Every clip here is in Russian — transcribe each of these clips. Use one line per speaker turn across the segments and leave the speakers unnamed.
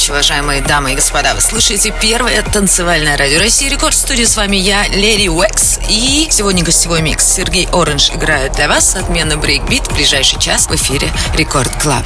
Ночи, уважаемые дамы и господа. Вы слушаете первое танцевальное радио России Рекорд. В студии с вами я, Lady Waks. И сегодня гостевой микс. Сергей Оранж играет для вас отменный брейкбит. В ближайший час в эфире
Record Club.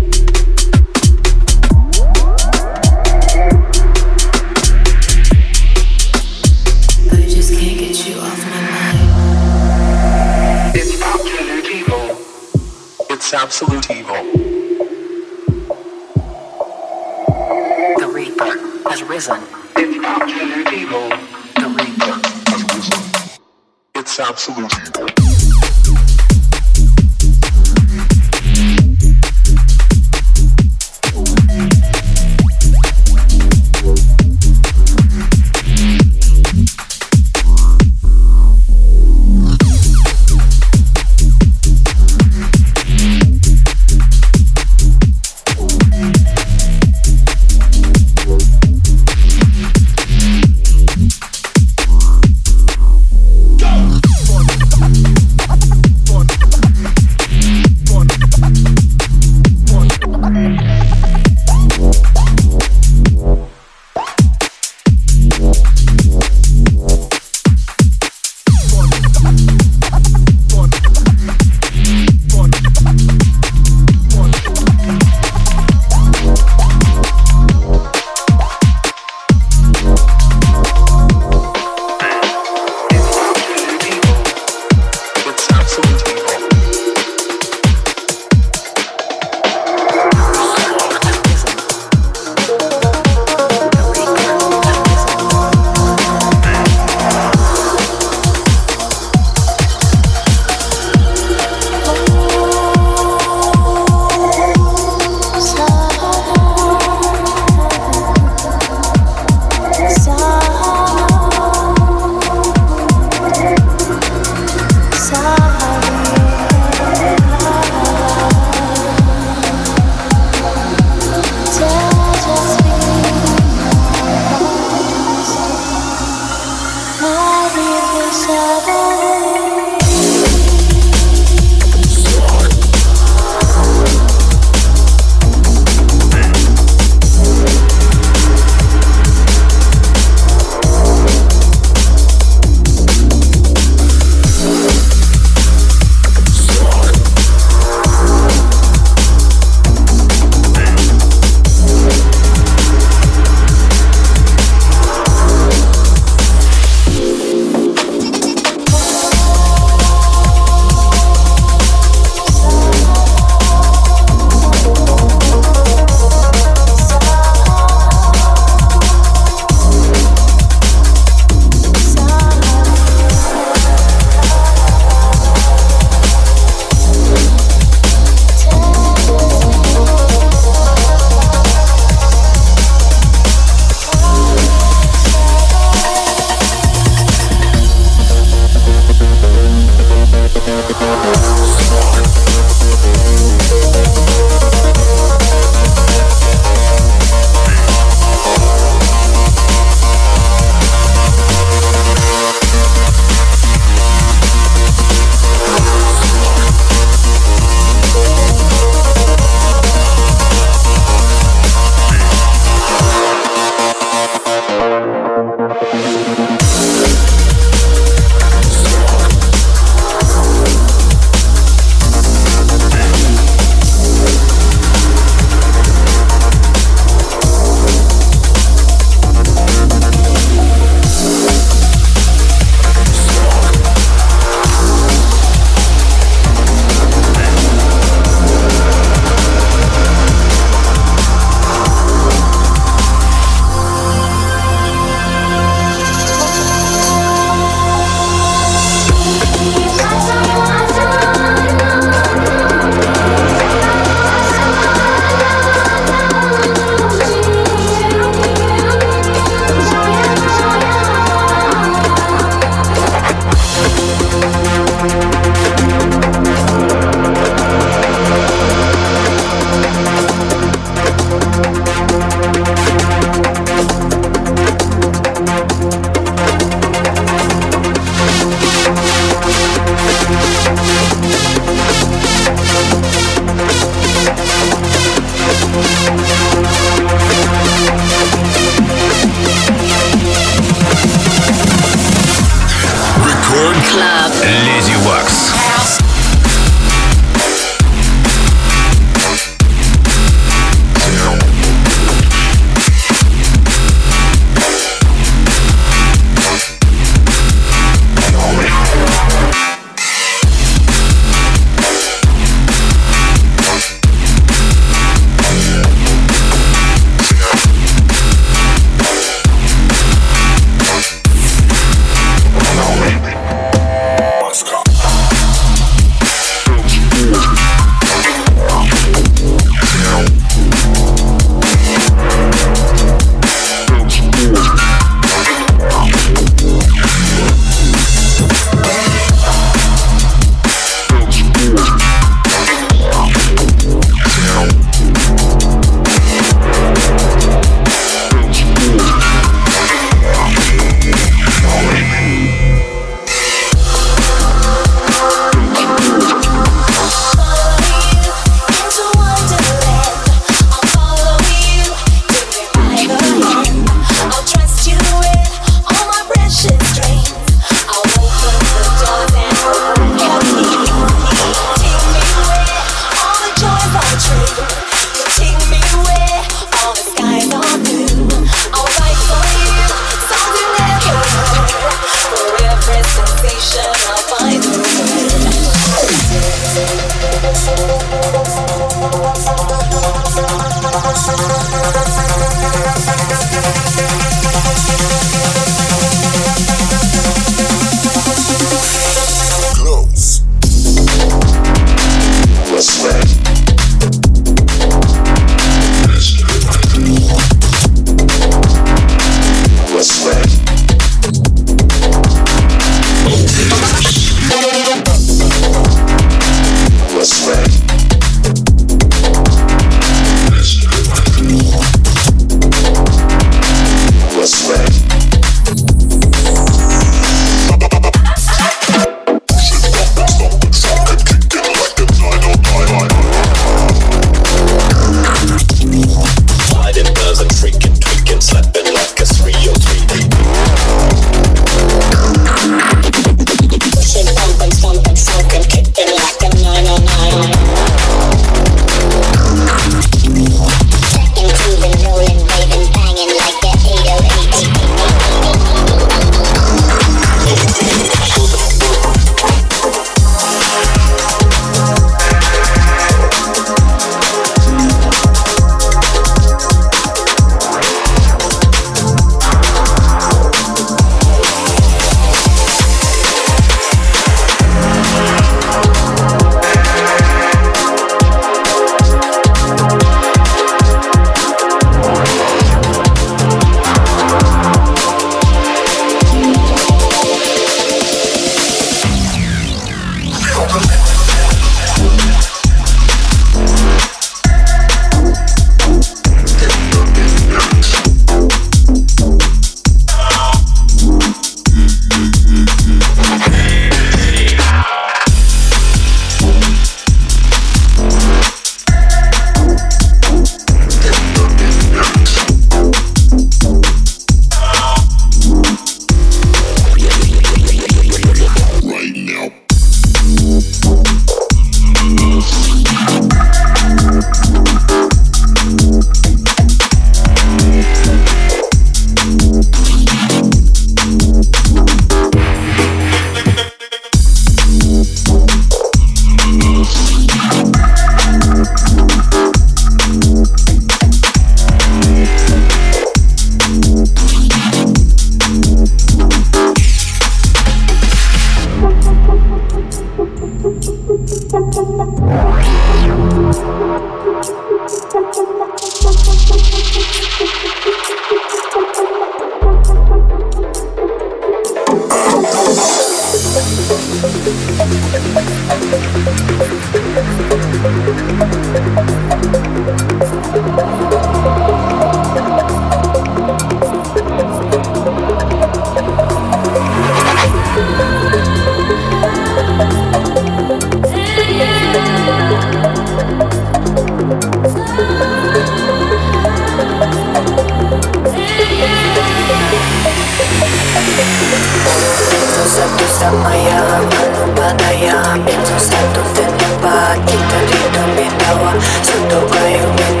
to
the
way you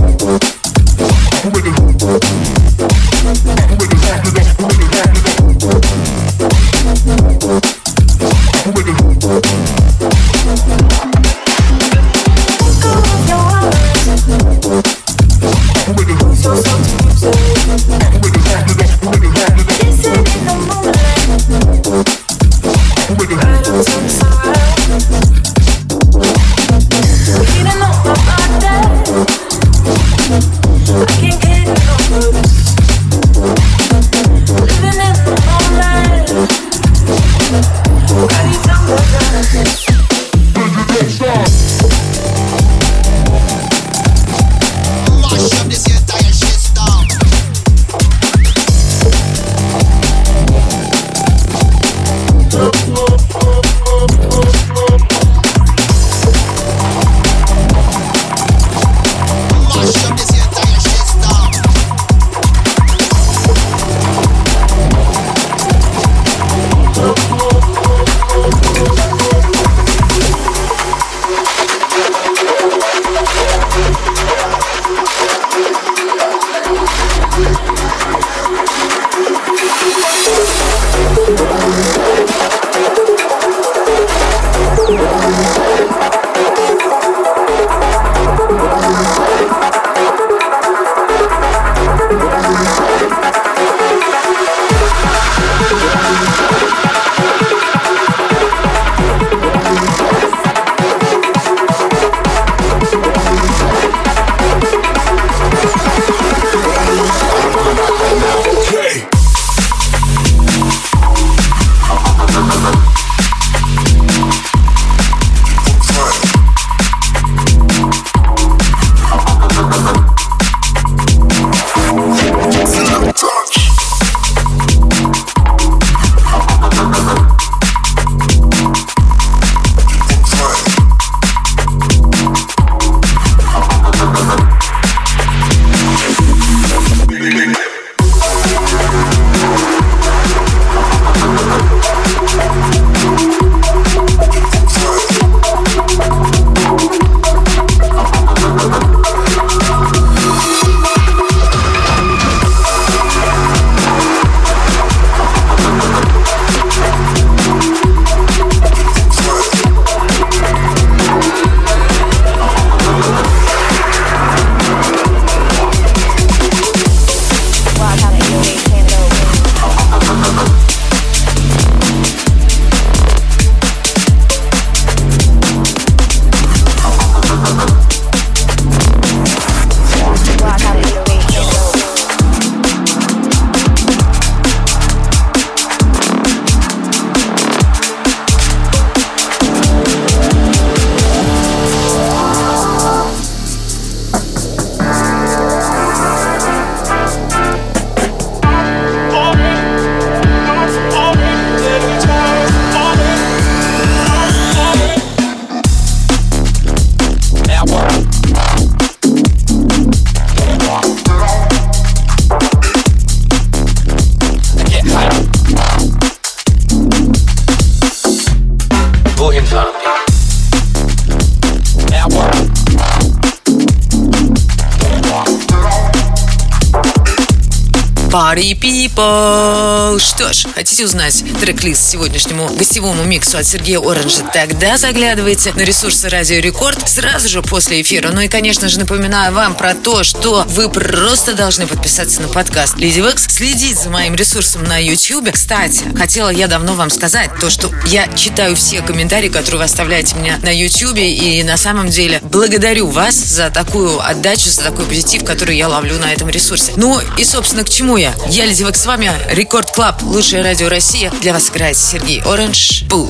With it.
Party People! Что ж, хотите узнать трек-лист сегодняшнему гостевому миксу от Сергея Оранжа? Тогда заглядывайте на ресурсы Радио Рекорд сразу же после эфира. Ну и, конечно же, напоминаю вам про то, что вы просто должны подписаться на подкаст Lady Waks, следить за моим ресурсом на YouTube. Кстати, хотела я давно вам сказать то, что я читаю все комментарии, которые вы оставляете мне на YouTube, и на самом деле благодарю вас за такую отдачу, за такой позитив, который я ловлю на этом ресурсе. Ну и, собственно, к чему я? Я Lady Waks с вами, Record Club, лучшее радио России. Для вас играет Сергей Оранж. Бу!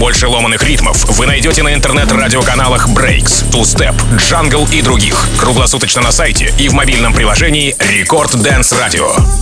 Больше ломаных ритмов вы найдете на интернет-радиоканалах Breaks, Two Step, Jungle и других. Круглосуточно на сайте и в мобильном приложении Record Dance Radio.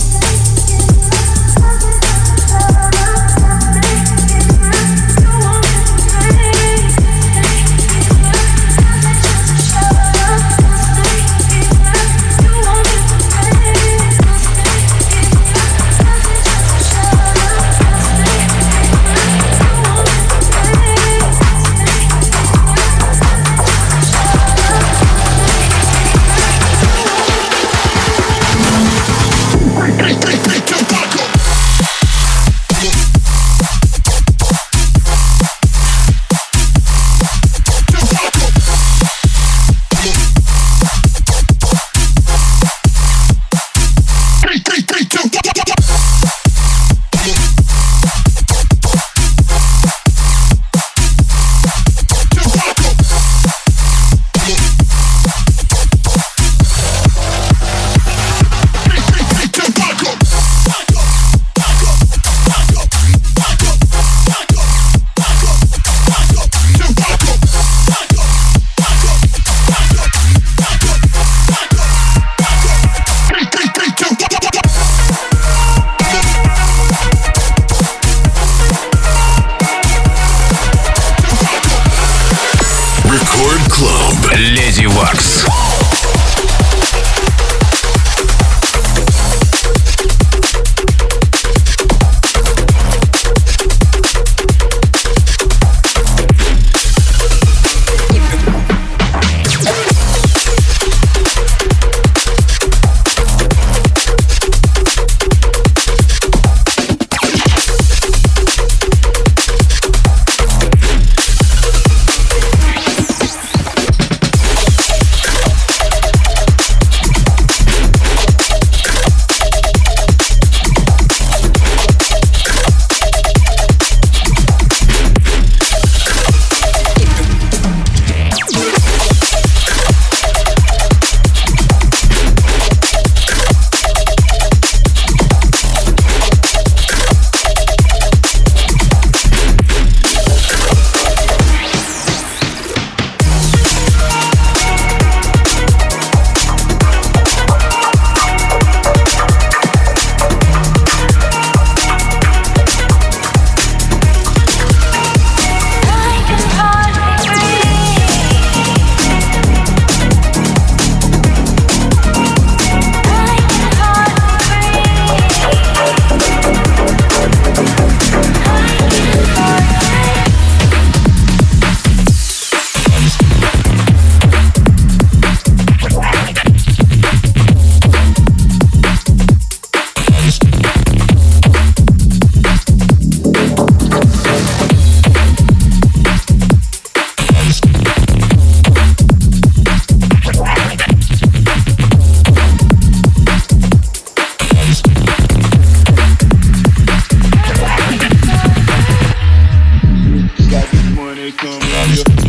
come with you.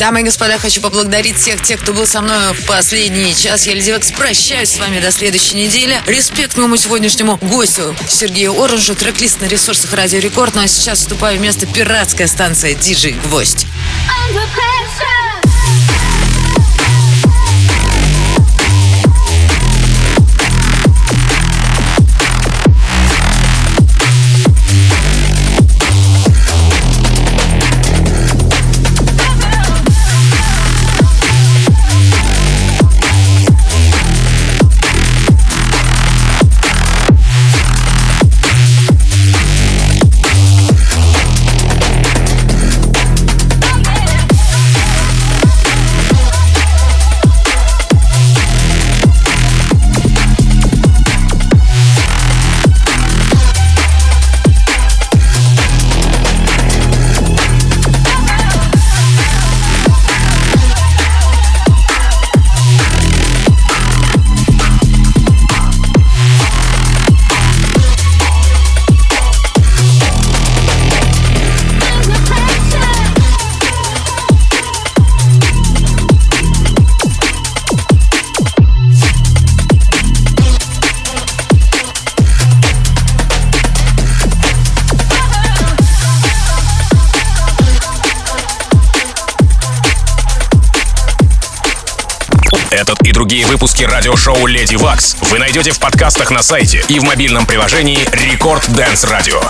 Дамы и господа, хочу поблагодарить всех тех, кто был со мной в последний час. Я Лизивекс, прощаюсь с вами до следующей недели. Респект моему сегодняшнему гостю Сергею Оранжу. Трек-лист на ресурсах Радио Рекорд. Ну а сейчас вступаю вместо пиратская станция DJ Гвоздь.
Under pressure.
Радиошоу «Lady Waks» вы найдете в подкастах на сайте и в мобильном приложении «Record Dance Radio».